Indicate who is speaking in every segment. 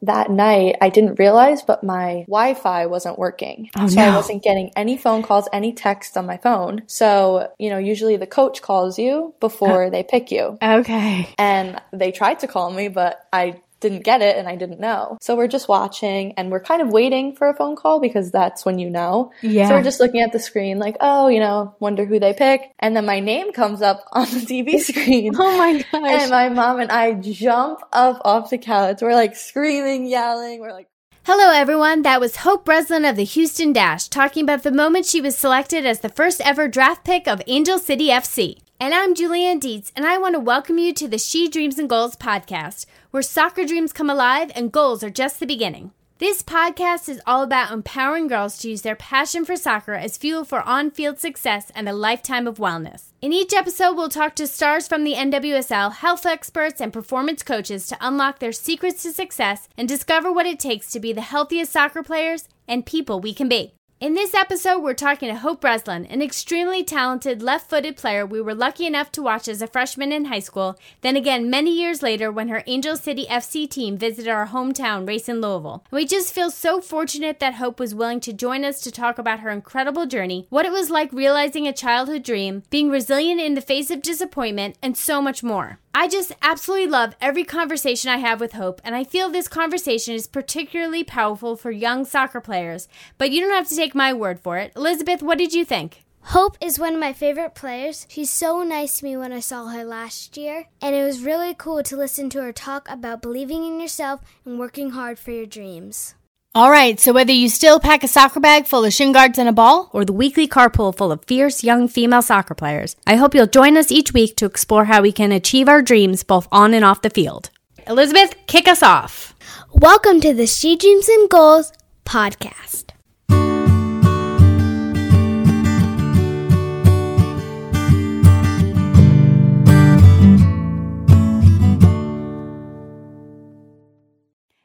Speaker 1: that night I didn't realize, but my Wi Fi wasn't working.
Speaker 2: Oh,
Speaker 1: so
Speaker 2: no.
Speaker 1: I wasn't getting any phone calls, any texts on my phone. So, you know, usually the coach calls you before uh, they pick you.
Speaker 2: Okay.
Speaker 1: And they tried to call me, but I didn't get it and I didn't know. So we're just watching and we're kind of waiting for a phone call because that's when you know.
Speaker 2: Yeah.
Speaker 1: So we're just looking at the screen like, oh, you know, wonder who they pick. And then my name comes up on the TV screen.
Speaker 2: Oh my gosh.
Speaker 1: And my mom and I jump up off the couch. We're like screaming, yelling. We're like,
Speaker 3: Hello, everyone. That was Hope Breslin of the Houston Dash talking about the moment she was selected as the first ever draft pick of Angel City FC. And I'm JulieAnne Dietz, and I want to welcome you to the She Dreams in Goals podcast, where soccer dreams come alive and goals are just the beginning. This podcast is all about empowering girls to use their passion for soccer as fuel for on field success and a lifetime of wellness. In each episode, we'll talk to stars from the NWSL, health experts, and performance coaches to unlock their secrets to success and discover what it takes to be the healthiest soccer players and people we can be. In this episode, we're talking to Hope Breslin, an extremely talented left footed player we were lucky enough to watch as a freshman in high school, then again many years later when her Angel City FC team visited our hometown, Racing Louisville. We just feel so fortunate that Hope was willing to join us to talk about her incredible journey, what it was like realizing a childhood dream, being resilient in the face of disappointment, and so much more. I just absolutely love every conversation I have with Hope, and I feel this conversation is particularly powerful for young soccer players. But you don't have to take my word for it. Elizabeth, what did you think?
Speaker 4: Hope is one of my favorite players. She's so nice to me when I saw her last year, and it was really cool to listen to her talk about believing in yourself and working hard for your dreams.
Speaker 3: All right, so whether you still pack a soccer bag full of shin guards and a ball, or the weekly carpool full of fierce young female soccer players, I hope you'll join us each week to explore how we can achieve our dreams both on and off the field. Elizabeth, kick us off.
Speaker 4: Welcome to the She Dreams in Goals podcast.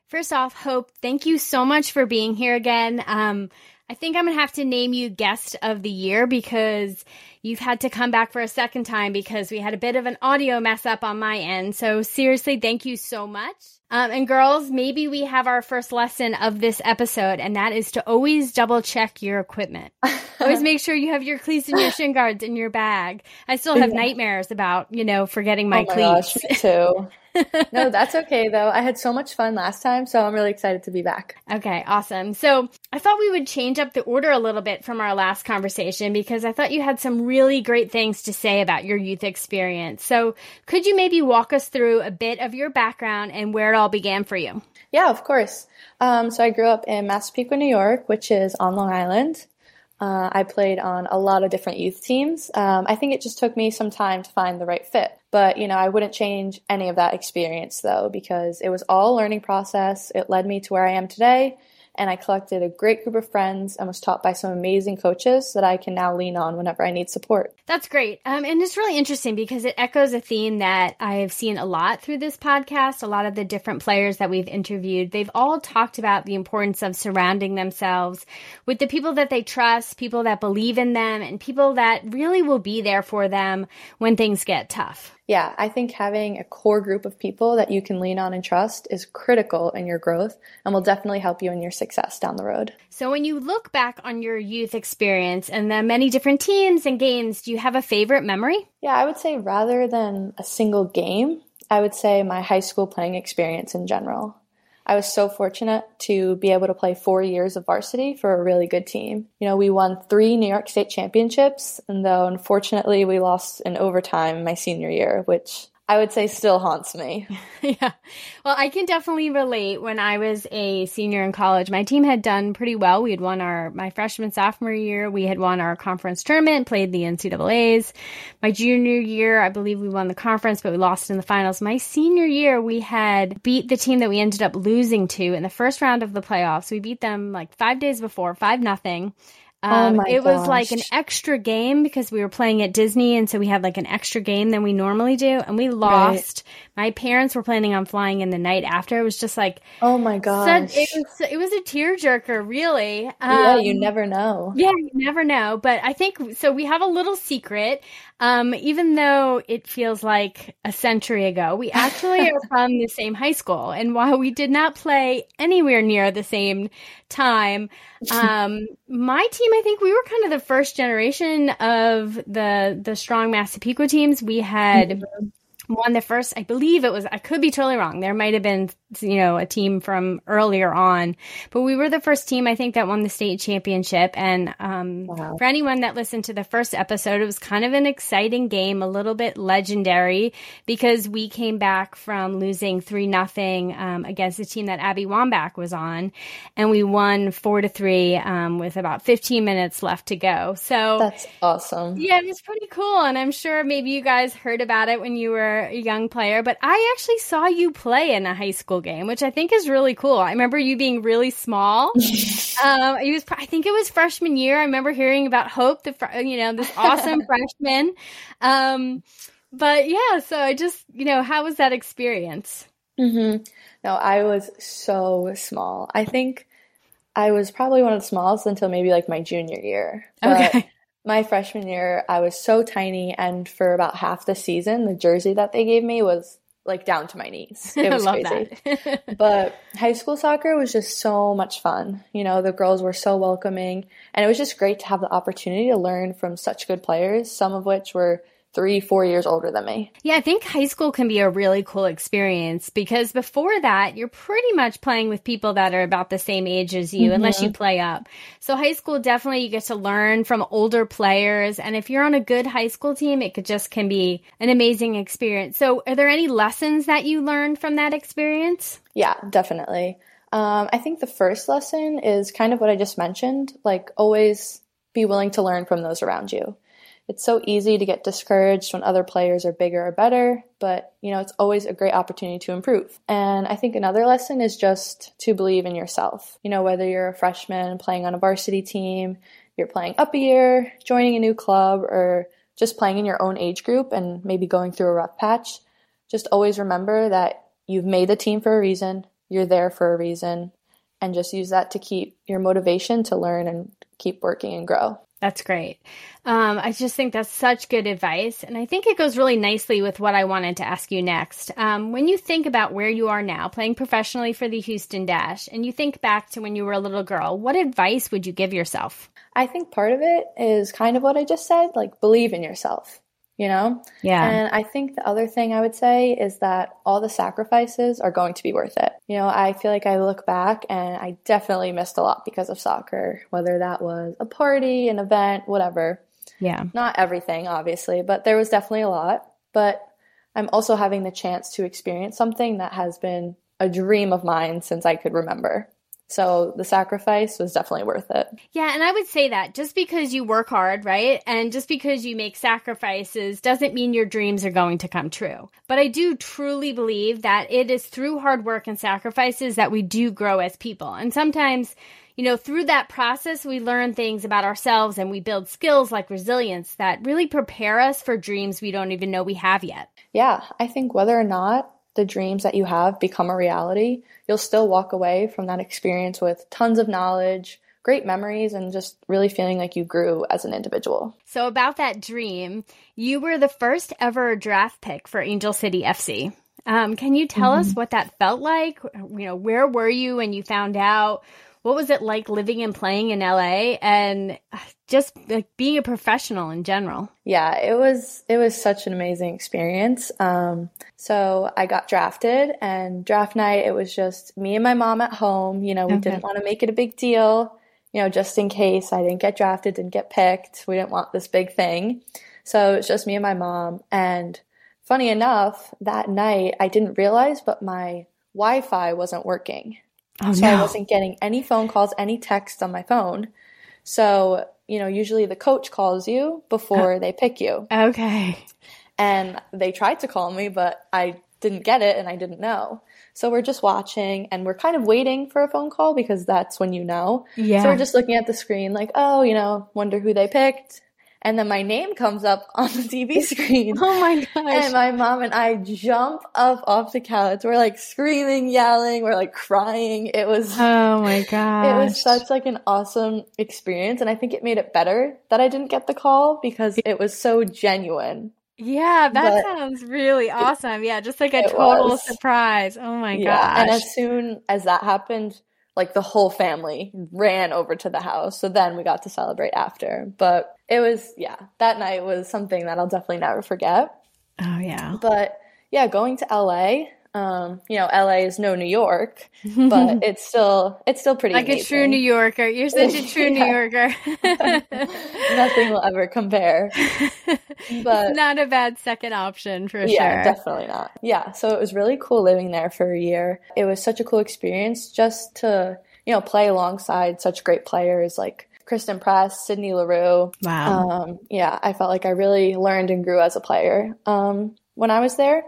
Speaker 3: First off, Hope, thank you so much for being here again. Um, I think I'm gonna have to name you guest of the year because you've had to come back for a second time because we had a bit of an audio mess up on my end. So seriously, thank you so much. Um, and girls, maybe we have our first lesson of this episode, and that is to always double check your equipment. always make sure you have your cleats and your shin guards in your bag. I still have nightmares about, you know, forgetting my
Speaker 1: oh my
Speaker 3: cleats.
Speaker 1: gosh, too. no, that's okay though. I had so much fun last time, so I'm really excited to be back.
Speaker 3: Okay, awesome. So I thought we would change up the order a little bit from our last conversation because I thought you had some really great things to say about your youth experience. So could you maybe walk us through a bit of your background and where it all began for you?
Speaker 1: Yeah, of course. Um, so I grew up in Massapequa, New York, which is on Long Island. Uh, I played on a lot of different youth teams. Um, I think it just took me some time to find the right fit. But, you know, I wouldn't change any of that experience though, because it was all a learning process. It led me to where I am today. And I collected a great group of friends and was taught by some amazing coaches that I can now lean on whenever I need support.
Speaker 3: That's great. Um, and it's really interesting because it echoes a theme that I have seen a lot through this podcast. A lot of the different players that we've interviewed, they've all talked about the importance of surrounding themselves with the people that they trust, people that believe in them, and people that really will be there for them when things get tough.
Speaker 1: Yeah, I think having a core group of people that you can lean on and trust is critical in your growth and will definitely help you in your success down the road.
Speaker 3: So, when you look back on your youth experience and the many different teams and games, do you have a favorite memory?
Speaker 1: Yeah, I would say rather than a single game, I would say my high school playing experience in general. I was so fortunate to be able to play four years of varsity for a really good team. You know, we won three New York State championships, and though unfortunately we lost in overtime my senior year, which I would say still haunts me.
Speaker 3: yeah. Well, I can definitely relate. When I was a senior in college, my team had done pretty well. We had won our, my freshman, sophomore year, we had won our conference tournament, played the NCAAs. My junior year, I believe we won the conference, but we lost in the finals. My senior year, we had beat the team that we ended up losing to in the first round of the playoffs. We beat them like five days before, five nothing. Oh um, oh it was gosh. like an extra game because we were playing at Disney, and so we had like an extra game than we normally do, and we lost. Right. My parents were planning on flying in the night after. It was just like,
Speaker 1: oh my god,
Speaker 3: it was it was a tearjerker, really.
Speaker 1: Um, yeah, you um, never know.
Speaker 3: Yeah, you never know. But I think so. We have a little secret. Um, even though it feels like a century ago, we actually are from the same high school, and while we did not play anywhere near the same time. Um, my team, I think we were kind of the first generation of the the strong Massapequa teams. We had mm-hmm won the first, I believe it was, I could be totally wrong. There might have been, you know, a team from earlier on, but we were the first team, I think, that won the state championship. And um, wow. for anyone that listened to the first episode, it was kind of an exciting game, a little bit legendary because we came back from losing 3 nothing um, against the team that Abby Wambach was on. And we won 4 to 3 um, with about 15 minutes left to go. So
Speaker 1: that's awesome.
Speaker 3: Yeah, it was pretty cool. And I'm sure maybe you guys heard about it when you were a young player, but I actually saw you play in a high school game, which I think is really cool. I remember you being really small. um, was, I think it was freshman year. I remember hearing about Hope, the you know this awesome freshman. Um, but yeah, so I just you know, how was that experience?
Speaker 1: Mm-hmm. No, I was so small. I think I was probably one of the smallest until maybe like my junior year. But okay my freshman year, I was so tiny, and for about half the season, the jersey that they gave me was like down to my knees. It was crazy. but high school soccer was just so much fun. You know, the girls were so welcoming, and it was just great to have the opportunity to learn from such good players, some of which were three, four years older than me.
Speaker 3: Yeah, I think high school can be a really cool experience because before that, you're pretty much playing with people that are about the same age as you, mm-hmm. unless you play up. So high school definitely you get to learn from older players. And if you're on a good high school team, it could just can be an amazing experience. So are there any lessons that you learned from that experience?
Speaker 1: Yeah, definitely. Um, I think the first lesson is kind of what I just mentioned, like always be willing to learn from those around you. It's so easy to get discouraged when other players are bigger or better, but you know, it's always a great opportunity to improve. And I think another lesson is just to believe in yourself. You know, whether you're a freshman playing on a varsity team, you're playing up a year, joining a new club, or just playing in your own age group and maybe going through a rough patch, just always remember that you've made the team for a reason, you're there for a reason, and just use that to keep your motivation to learn and keep working and grow.
Speaker 3: That's great. Um, I just think that's such good advice. And I think it goes really nicely with what I wanted to ask you next. Um, when you think about where you are now, playing professionally for the Houston Dash, and you think back to when you were a little girl, what advice would you give yourself?
Speaker 1: I think part of it is kind of what I just said like, believe in yourself you know?
Speaker 3: Yeah.
Speaker 1: And I think the other thing I would say is that all the sacrifices are going to be worth it. You know, I feel like I look back and I definitely missed a lot because of soccer, whether that was a party, an event, whatever.
Speaker 3: Yeah.
Speaker 1: Not everything, obviously, but there was definitely a lot. But I'm also having the chance to experience something that has been a dream of mine since I could remember. So the sacrifice was definitely worth it.
Speaker 3: Yeah, and I would say that just because you work hard, right? And just because you make sacrifices doesn't mean your dreams are going to come true. But I do truly believe that it is through hard work and sacrifices that we do grow as people. And sometimes you know, through that process, we learn things about ourselves and we build skills like resilience that really prepare us for dreams we don't even know we have yet.
Speaker 1: Yeah, I think whether or not the dreams that you have become a reality, you'll still walk away from that experience with tons of knowledge, great memories, and just really feeling like you grew as an individual.
Speaker 3: So, about that dream, you were the first ever draft pick for Angel City FC. Um, can you tell mm-hmm. us what that felt like? You know, where were you when you found out? What was it like living and playing in LA and just like being a professional in general?
Speaker 1: Yeah, it was it was such an amazing experience. Um, so I got drafted, and draft night it was just me and my mom at home. You know, we okay. didn't want to make it a big deal. You know, just in case I didn't get drafted, didn't get picked, we didn't want this big thing. So it's just me and my mom. And funny enough, that night I didn't realize, but my Wi-Fi wasn't working. Oh, so no. I wasn't getting any phone calls, any texts on my phone. So, you know, usually the coach calls you before uh, they pick you.
Speaker 3: Okay.
Speaker 1: And they tried to call me, but I didn't get it and I didn't know. So we're just watching and we're kind of waiting for a phone call because that's when you know.
Speaker 3: Yeah.
Speaker 1: So we're just looking at the screen like, oh, you know, wonder who they picked. And then my name comes up on the TV screen.
Speaker 3: Oh my gosh.
Speaker 1: And my mom and I jump up off the couch. We're like screaming, yelling, we're like crying. It was
Speaker 3: oh my gosh.
Speaker 1: it was such like an awesome experience and I think it made it better that I didn't get the call because it was so genuine.
Speaker 3: Yeah, that
Speaker 1: But-
Speaker 3: sounds really awesome. Yeah, just like a total
Speaker 1: was.
Speaker 3: surprise. Oh my
Speaker 1: Yeah. And as soon as that happened, like the whole family ran over to the house. So then we got to celebrate after. But it was, yeah, that night was something that I'll definitely never forget.
Speaker 3: oh yeah.
Speaker 1: But yeah, going to LA, um, you know, LA is no New York, but it's still it's still pretty
Speaker 3: like a true. New Yorker. You're such a true New Yorker.
Speaker 1: Nothing will ever compare. But
Speaker 3: Not a bad second option for sure.
Speaker 1: yeah,
Speaker 3: sure.
Speaker 1: definitely not. Yeah, so it was really cool living there for a year. It was such a cool experience just to, you know, play alongside such great players like Christen Press, Sydney Leroux.
Speaker 3: Wow.
Speaker 1: Um, yeah, I felt like I really learned and grew as a player um, when I was there.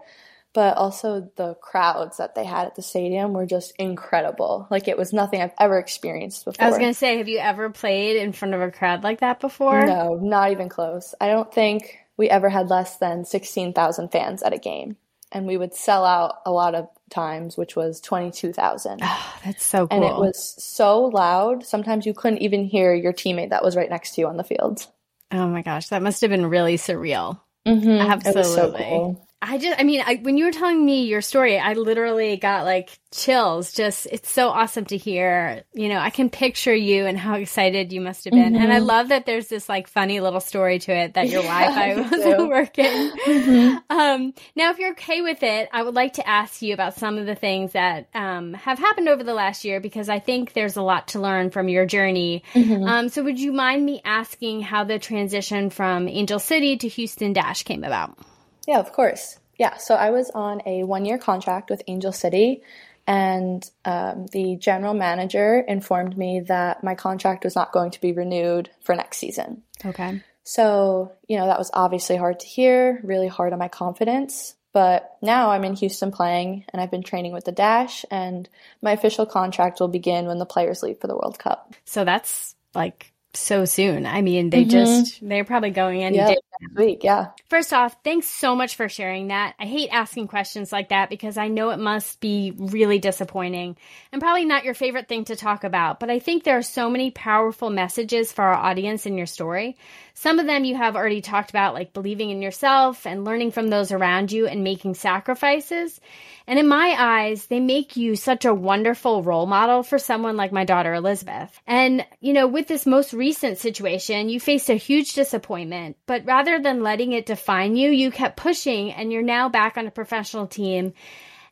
Speaker 1: But also the crowds that they had at the stadium were just incredible. Like it was nothing I've ever experienced before.
Speaker 3: I was going to say, have you ever played in front of a crowd like that before?
Speaker 1: No, not even close. I don't think we ever had less than 16,000 fans at a game. And we would sell out a lot of times, which was 22,000.
Speaker 3: Oh, that's so cool.
Speaker 1: And it was so loud, sometimes you couldn't even hear your teammate that was right next to you on the field.
Speaker 3: oh my gosh, that must have been really surreal.
Speaker 1: Mm-hmm. It was so
Speaker 3: Absolutely. I just, I mean, I, when you were telling me your story, I literally got like chills. Just, it's so awesome to hear. You know, I can picture you and how excited you must have been. And I love that there's this like funny little story to it that your
Speaker 1: Yeah,
Speaker 3: Wi-Fi wasn't
Speaker 1: too.
Speaker 3: working. Um, now, if you're okay with it, I would like to ask you about some of the things that um, have happened over the last year because I think there's a lot to learn from your journey. Um, so, would you mind me asking how the transition from Angel City to Houston Dash came about?
Speaker 1: Yeah, of course. Yeah, so I was on a one year contract with Angel City, and um, the general manager informed me that my contract was not going to be renewed for next season.
Speaker 3: Okay.
Speaker 1: So, you know, that was obviously hard to hear, really hard on my confidence. But now I'm in Houston playing, and I've been training with the Dash, and my official contract will begin when the players leave for the World Cup.
Speaker 3: So that's like so soon. I mean, they mm-hmm. just, they're probably going day.
Speaker 1: next week. Yeah.
Speaker 3: First off, thanks so much for sharing that. I hate asking questions like that because I know it must be really disappointing and probably not your favorite thing to talk about. But I think there are so many powerful messages for our audience in your story. Some of them you have already talked about, like believing in yourself and learning from those around you and making sacrifices. And in my eyes, they make you such a wonderful role model for someone like my daughter Elizabeth. And, you know, with this most recent situation, you faced a huge disappointment, but rather than letting it define you, you kept pushing and you're now back on a professional team.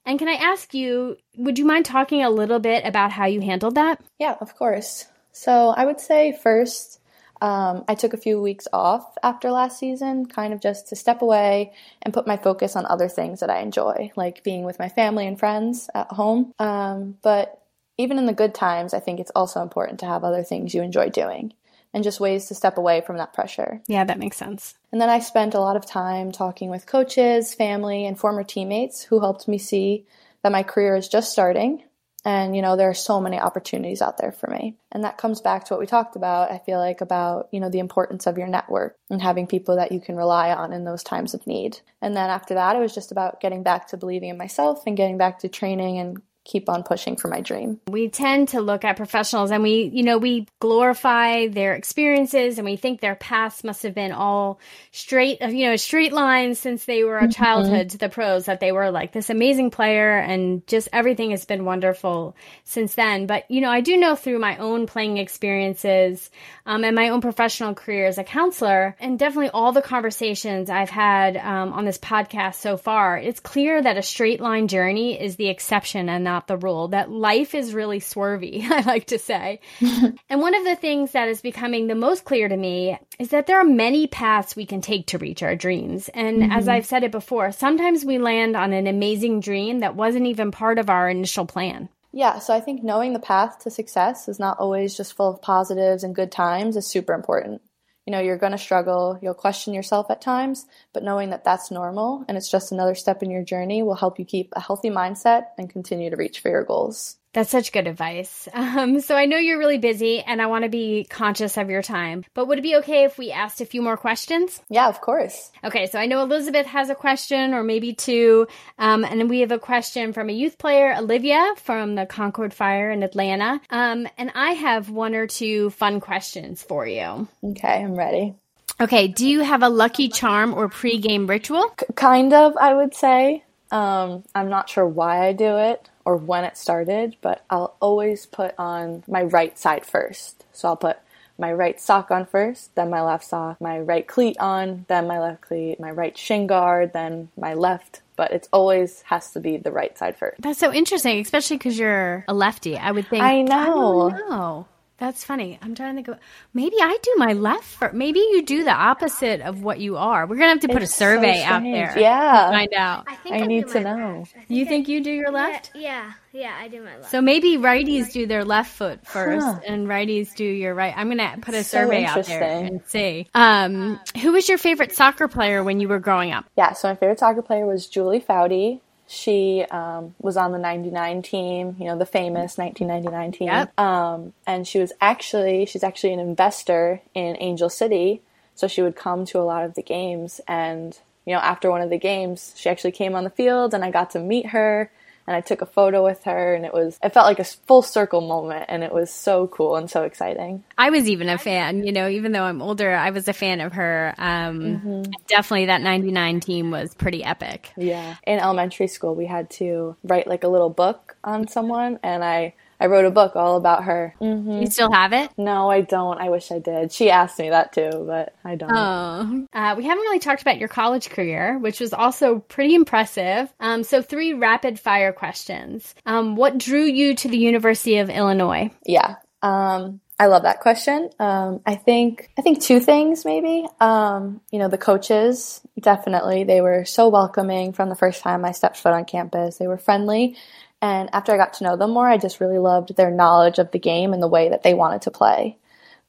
Speaker 3: And can I ask you, would you mind talking a little bit about how you handled that?
Speaker 1: Yeah, of course. So I would say first, um, I took a few weeks off after last season, kind of just to step away and put my focus on other things that I enjoy, like being with my family and friends at home. Um, but even in the good times, I think it's also important to have other things you enjoy doing and just ways to step away from that pressure.
Speaker 3: Yeah, that makes sense.
Speaker 1: And then I spent a lot of time talking with coaches, family, and former teammates who helped me see that my career is just starting. And, you know, there are so many opportunities out there for me. And that comes back to what we talked about, I feel like, about, you know, the importance of your network and having people that you can rely on in those times of need. And then after that, it was just about getting back to believing in myself and getting back to training and keep on pushing for my dream.
Speaker 3: We tend to look at professionals and we, you know, we glorify their experiences and we think their paths must have been all straight, you know, straight lines since they were a childhood to the pros, that they were like this amazing player and just everything has been wonderful since then. But, you know, I do know through my own playing experiences um, and my own professional career as a counselor and definitely all the conversations I've had um, on this podcast so far, it's clear that a straight line journey is the exception and not the rule, that life is really swervy, I like to say. and one of the things that is becoming the most clear to me is that there are many paths we can take to reach our dreams. And as mm-hmm. I've said it before, sometimes we land on an amazing dream that wasn't even part of our initial plan.
Speaker 1: Yeah, so I think knowing the path to success is not always just full of positives and good times is super important. You know, you're going to struggle, you'll question yourself at times, but knowing that that's normal and it's just another step in your journey will help you keep a healthy mindset and continue to reach for your goals.
Speaker 3: That's such good advice. Um, so I know you're really busy and I want to be conscious of your time, but would it be okay if we asked a few more questions?
Speaker 1: Yeah, of course.
Speaker 3: Okay, so I know Elizabeth has a question or maybe two. Um, and we have a question from a youth player, Olivia from the Concorde Fire in Atlanta. Um, and I have one or two fun questions for you.
Speaker 1: Okay, I'm ready.
Speaker 3: Okay, do you have a lucky charm or pregame ritual?
Speaker 1: C- kind of, I would say. Um, I'm not sure why I do it or when it started, but I'll always put on my right side first. So I'll put my right sock on first, then my left sock, my right cleat on, then my left cleat, my right shin guard, then my left. But it always has to be the right side first.
Speaker 3: That's so interesting, especially because you're a lefty. I would think.
Speaker 1: I know.
Speaker 3: I know. That's funny. I'm trying to go. Maybe I do my left. First. Maybe you do the opposite of what you are. We're gonna have to put
Speaker 1: It's
Speaker 3: a survey
Speaker 1: so
Speaker 3: out there.
Speaker 1: Yeah.
Speaker 3: Find out.
Speaker 4: I think
Speaker 1: I
Speaker 4: do
Speaker 1: need to know.
Speaker 4: left. I
Speaker 3: You
Speaker 4: I-
Speaker 3: think you do your left?
Speaker 4: Yeah, yeah, yeah, I do my left.
Speaker 3: So maybe righties do their left foot first,
Speaker 1: Huh.
Speaker 3: and righties do your right. I'm gonna put a
Speaker 1: So
Speaker 3: survey out there and see. Um, who was your favorite soccer player when you were growing up?
Speaker 1: Yeah, so my favorite soccer player was Julie Foudy. She um, was on the 99 team, you know, the famous 1999 team.
Speaker 3: Yep.
Speaker 1: Um, and she was actually, she's actually an investor in Angel City. So she would come to a lot of the games. And, you know, after one of the games, she actually came on the field and I got to meet her and I took a photo with her. And it was, it felt like a full circle moment. And it was so cool and so exciting.
Speaker 3: I was even a fan, you know, even though I'm older, I was a fan of her. Um, Definitely that 99 team was pretty epic.
Speaker 1: Yeah. In elementary school, we had to write like a little book on someone, and I I wrote a book all about her. Mm.
Speaker 3: You still have it?
Speaker 1: No, I don't. I wish I did. She asked me that too, but I don't.
Speaker 3: Oh, uh, we haven't really talked about your college career, which was also pretty impressive. Um, so, three rapid fire questions. Um, what drew you to the University of Illinois?
Speaker 1: Yeah. Um, I love that question. Um, I think I think two things maybe. Um, you know, the coaches definitely they were so welcoming from the first time I stepped foot on campus. They were friendly, and after I got to know them more, I just really loved their knowledge of the game and the way that they wanted to play.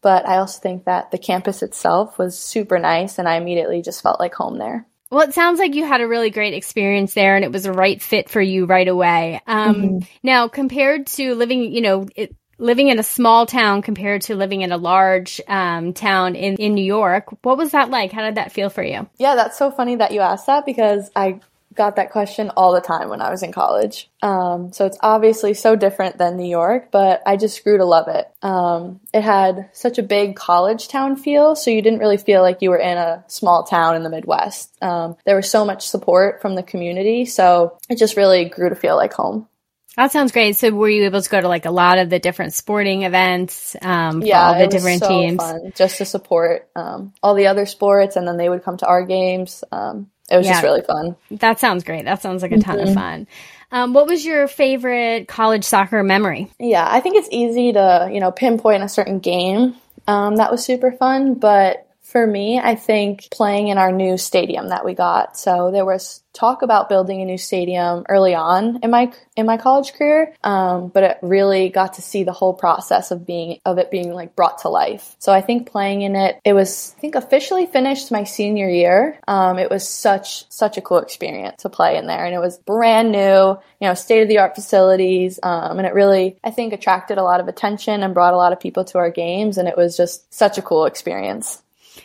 Speaker 1: But I also think that the campus itself was super nice, and I immediately just felt like home there.
Speaker 3: Well, it sounds like you had a really great experience there and it was a right fit for you right away. Um, Now, compared to living, you know, it, living in a small town compared to living in a large um, town in, in New York, what was that like? How did that feel for you?
Speaker 1: Yeah, that's so funny that you asked that because I got that question all the time when I was in college. Um, so it's obviously so different than New York, but I just grew to love it. Um, it had such a big college town feel, so you didn't really feel like you were in a small town in the Midwest. Um, there was so much support from the community, so it just really grew to feel like home.
Speaker 3: That sounds great. So, were you able to go to like a lot of the different sporting events um, for
Speaker 1: Yeah,
Speaker 3: all the
Speaker 1: it was
Speaker 3: different
Speaker 1: so
Speaker 3: teams?
Speaker 1: fun just to support um, all the other sports, and then they would come to our games. Um, it was just really fun.
Speaker 3: That sounds great. That sounds like a ton
Speaker 1: Mm-hmm.
Speaker 3: of fun. Um, what was your favorite college soccer memory?
Speaker 1: Yeah, I think it's easy to, you know, pinpoint a certain game um, that was super fun, but for me, I think playing in our new stadium that we got. So there was talk about building a new stadium early on in my in my college career, um, but it really got to see the whole process of being of it being like brought to life. So I think playing in it, it was I think officially finished my senior year. Um, it was such such a cool experience to play in there, and it was brand new, you know, state of the art facilities, um, and it really I think attracted a lot of attention and brought a lot of people to our games, and it was just such a cool experience.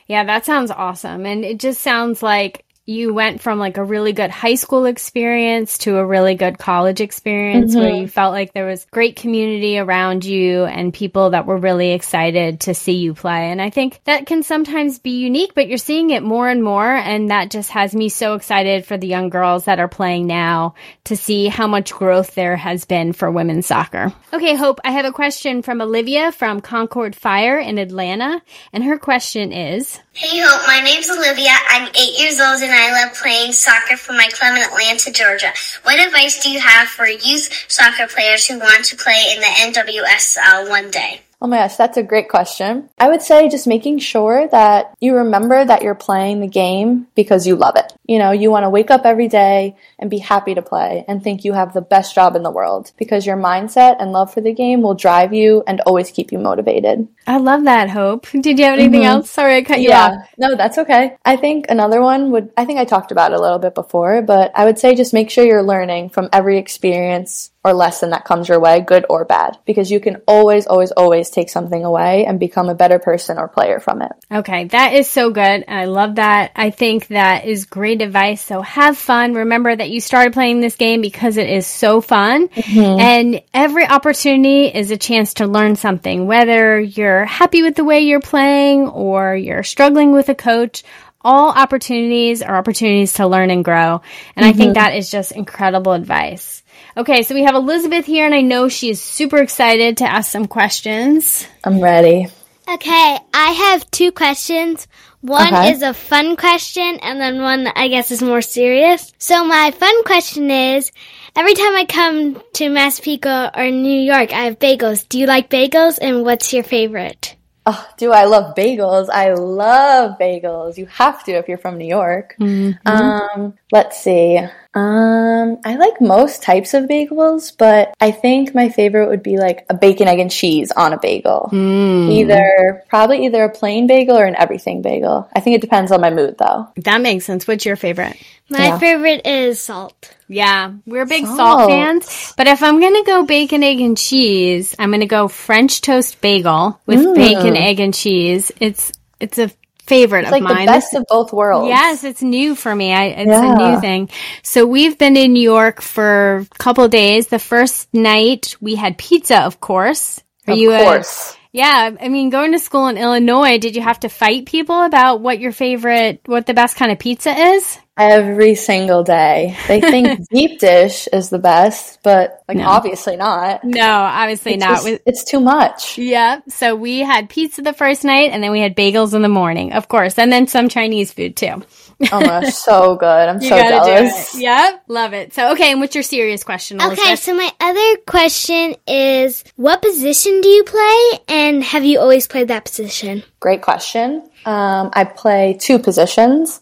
Speaker 3: Yeah, that sounds awesome. And it just sounds like you went from like a really good high school experience to a really good college experience where mm-hmm. you felt like there was great community around you and people that were really excited to see you play. And I think that can sometimes be unique, but you're seeing it more and more. And that just has me so excited for the young girls that are playing now to see how much growth there has been for women's soccer. Okay, Hope, I have a question from Olivia from Concorde Fire in Atlanta. And her question is,
Speaker 2: Hey Hope, my name's Olivia. I'm eight years old and I love playing soccer for my club in Atlanta, Georgia. What advice do you have for youth soccer players who want to play in the NWSL one day?
Speaker 1: Oh my gosh, that's a great question. I would say just making sure that you remember that you're playing the game because you love it. You know, you want to wake up every day and be happy to play and think you have the best job in the world because your mindset and love for the game will drive you and always keep you motivated.
Speaker 3: I love that, Hope. Did you have anything mm-hmm. else? Sorry, I cut you
Speaker 1: yeah.
Speaker 3: off.
Speaker 1: No, that's okay. I think another one would, I think I talked about it a little bit before, but I would say just make sure you're learning from every experience or lesson that comes your way, good or bad, because you can always, always, always take something away and become a better person or player from it.
Speaker 3: Okay, that is so good. I love that. I think that is great advice. So have fun. Remember that you started playing this game because it is so fun. Mm-hmm. And every opportunity is a chance to learn something, whether you're happy with the way you're playing or you're struggling with a coach all opportunities are opportunities to learn and grow. And mm-hmm. I think mm-hmm. that is just incredible advice. Okay, so we have Elizabeth here, and I know she is super excited to ask some questions.
Speaker 1: I'm ready.
Speaker 4: Okay, I have two questions. One okay. is a fun question, and then one I guess is more serious. So my fun question is, every time I come to Massapequa or New York, I have bagels. Do you like bagels, and what's your favorite?
Speaker 1: Oh, do I love bagels? I love bagels. You have to if you're from New York. Mm-hmm. Um, let's see. Um, I like most types of bagels, but I think my favorite would be like a bacon, egg, and cheese on a bagel. Mm. Either, probably either a plain bagel or an everything bagel. I think it depends on my mood though.
Speaker 3: That makes sense. What's your favorite?
Speaker 4: My yeah. favorite is salt.
Speaker 3: Yeah, we're big salt. salt. fans. But if I'm gonna go bacon, egg, and cheese, I'm gonna go French toast bagel with mm. bacon, egg, and cheese. It's it's a favorite
Speaker 1: it's
Speaker 3: of
Speaker 1: like
Speaker 3: mine.
Speaker 1: The best of both worlds.
Speaker 3: Yes, it's new for me. I, it's yeah. a new thing. So we've been in New York for a couple days. The first night we had pizza, of course.
Speaker 1: Are of you course.
Speaker 3: A, yeah, I mean, going to school in Illinois, did you have to fight people about what your favorite, what the best kind of pizza is?
Speaker 1: Every single day. They think deep dish is the best, but like no. obviously not.
Speaker 3: No, obviously
Speaker 1: it's
Speaker 3: not.
Speaker 1: Just, it's too much.
Speaker 3: Yeah. So we had pizza the first night and then we had bagels in the morning, of course, and then some Chinese food too.
Speaker 1: oh my gosh, so good. I'm you so jealous.
Speaker 3: Yep, love it. So okay, and what's your serious question?
Speaker 4: Elizabeth? Okay, so my other question is what position do you play and have you always played that position?
Speaker 1: Great question. Um, I play two positions.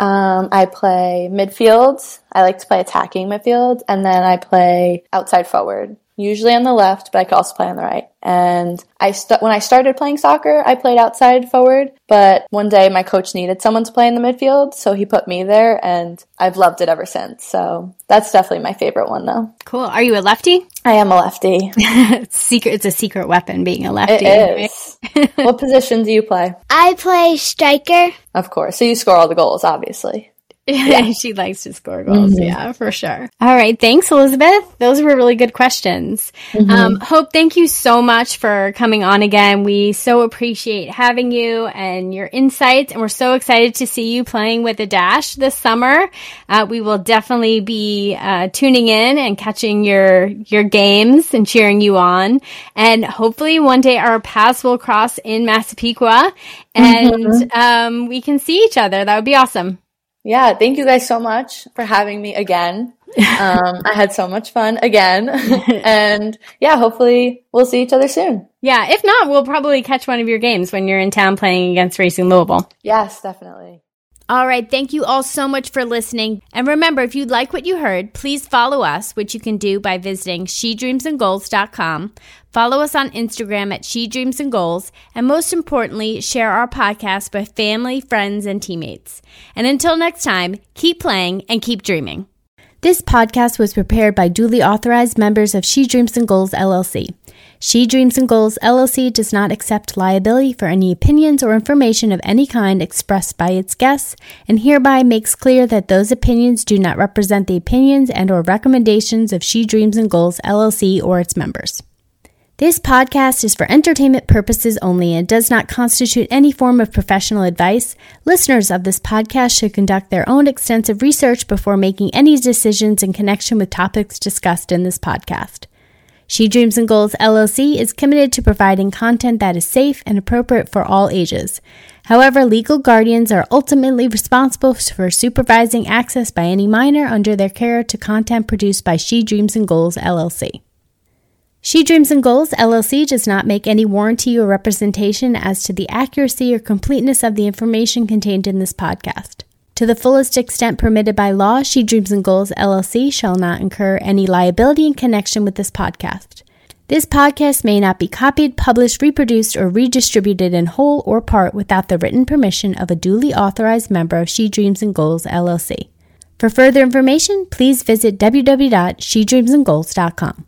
Speaker 1: Um, I play midfield. I like to play attacking midfield, and then I play outside forward usually on the left, but I could also play on the right. And I st- when I started playing soccer, I played outside forward, but one day my coach needed someone to play in the midfield, so he put me there and I've loved it ever since. So that's definitely my favorite one though.
Speaker 3: Cool. Are you a lefty?
Speaker 1: I am a lefty.
Speaker 3: it's secret it's a secret weapon being a lefty.
Speaker 1: It is. what position do you play?
Speaker 4: I play striker.
Speaker 1: Of course. So you score all the goals, obviously.
Speaker 3: Yeah. she likes to score goals. Mm-hmm. Yeah, for sure. All right. Thanks, Elizabeth. Those were really good questions. Mm-hmm. Um, Hope, thank you so much for coming on again. We so appreciate having you and your insights, and we're so excited to see you playing with the Dash this summer. Uh, we will definitely be uh, tuning in and catching your your games and cheering you on. And hopefully, one day our paths will cross in Massapequa, and mm-hmm. um, we can see each other. That would be awesome.
Speaker 1: Yeah, thank you guys so much for having me again. um, I had so much fun again. and yeah, hopefully we'll see each other soon.
Speaker 3: Yeah, if not, we'll probably catch one of your games when you're in town playing against Racing Louisville.
Speaker 1: Yes, definitely.
Speaker 3: All right. Thank you all so much for listening. And remember, if you like what you heard, please follow us, which you can do by visiting shedreamsingoals.com. Follow us on Instagram at She Dreams in Goals. And most importantly, share our podcast with family, friends, and teammates. And until next time, keep playing and keep dreaming. This podcast was prepared by duly authorized members of She Dreams in Goals LLC. She Dreams in Goals LLC does not accept liability for any opinions or information of any kind expressed by its guests and hereby makes clear that those opinions do not represent the opinions and or recommendations of She Dreams in Goals LLC or its members. This podcast is for entertainment purposes only and does not constitute any form of professional advice. Listeners of this podcast should conduct their own extensive research before making any decisions in connection with topics discussed in this podcast. She Dreams in Goals LLC is committed to providing content that is safe and appropriate for all ages. However, legal guardians are ultimately responsible for supervising access by any minor under their care to content produced by She Dreams in Goals LLC. She Dreams in Goals LLC does not make any warranty or representation as to the accuracy or completeness of the information contained in this podcast. To the fullest extent permitted by law, She Dreams in Goals LLC shall not incur any liability in connection with this podcast. This podcast may not be copied, published, reproduced, or redistributed in whole or part without the written permission of a duly authorized member of She Dreams in Goals LLC. For further information, please visit www.shedreamsingoals.com.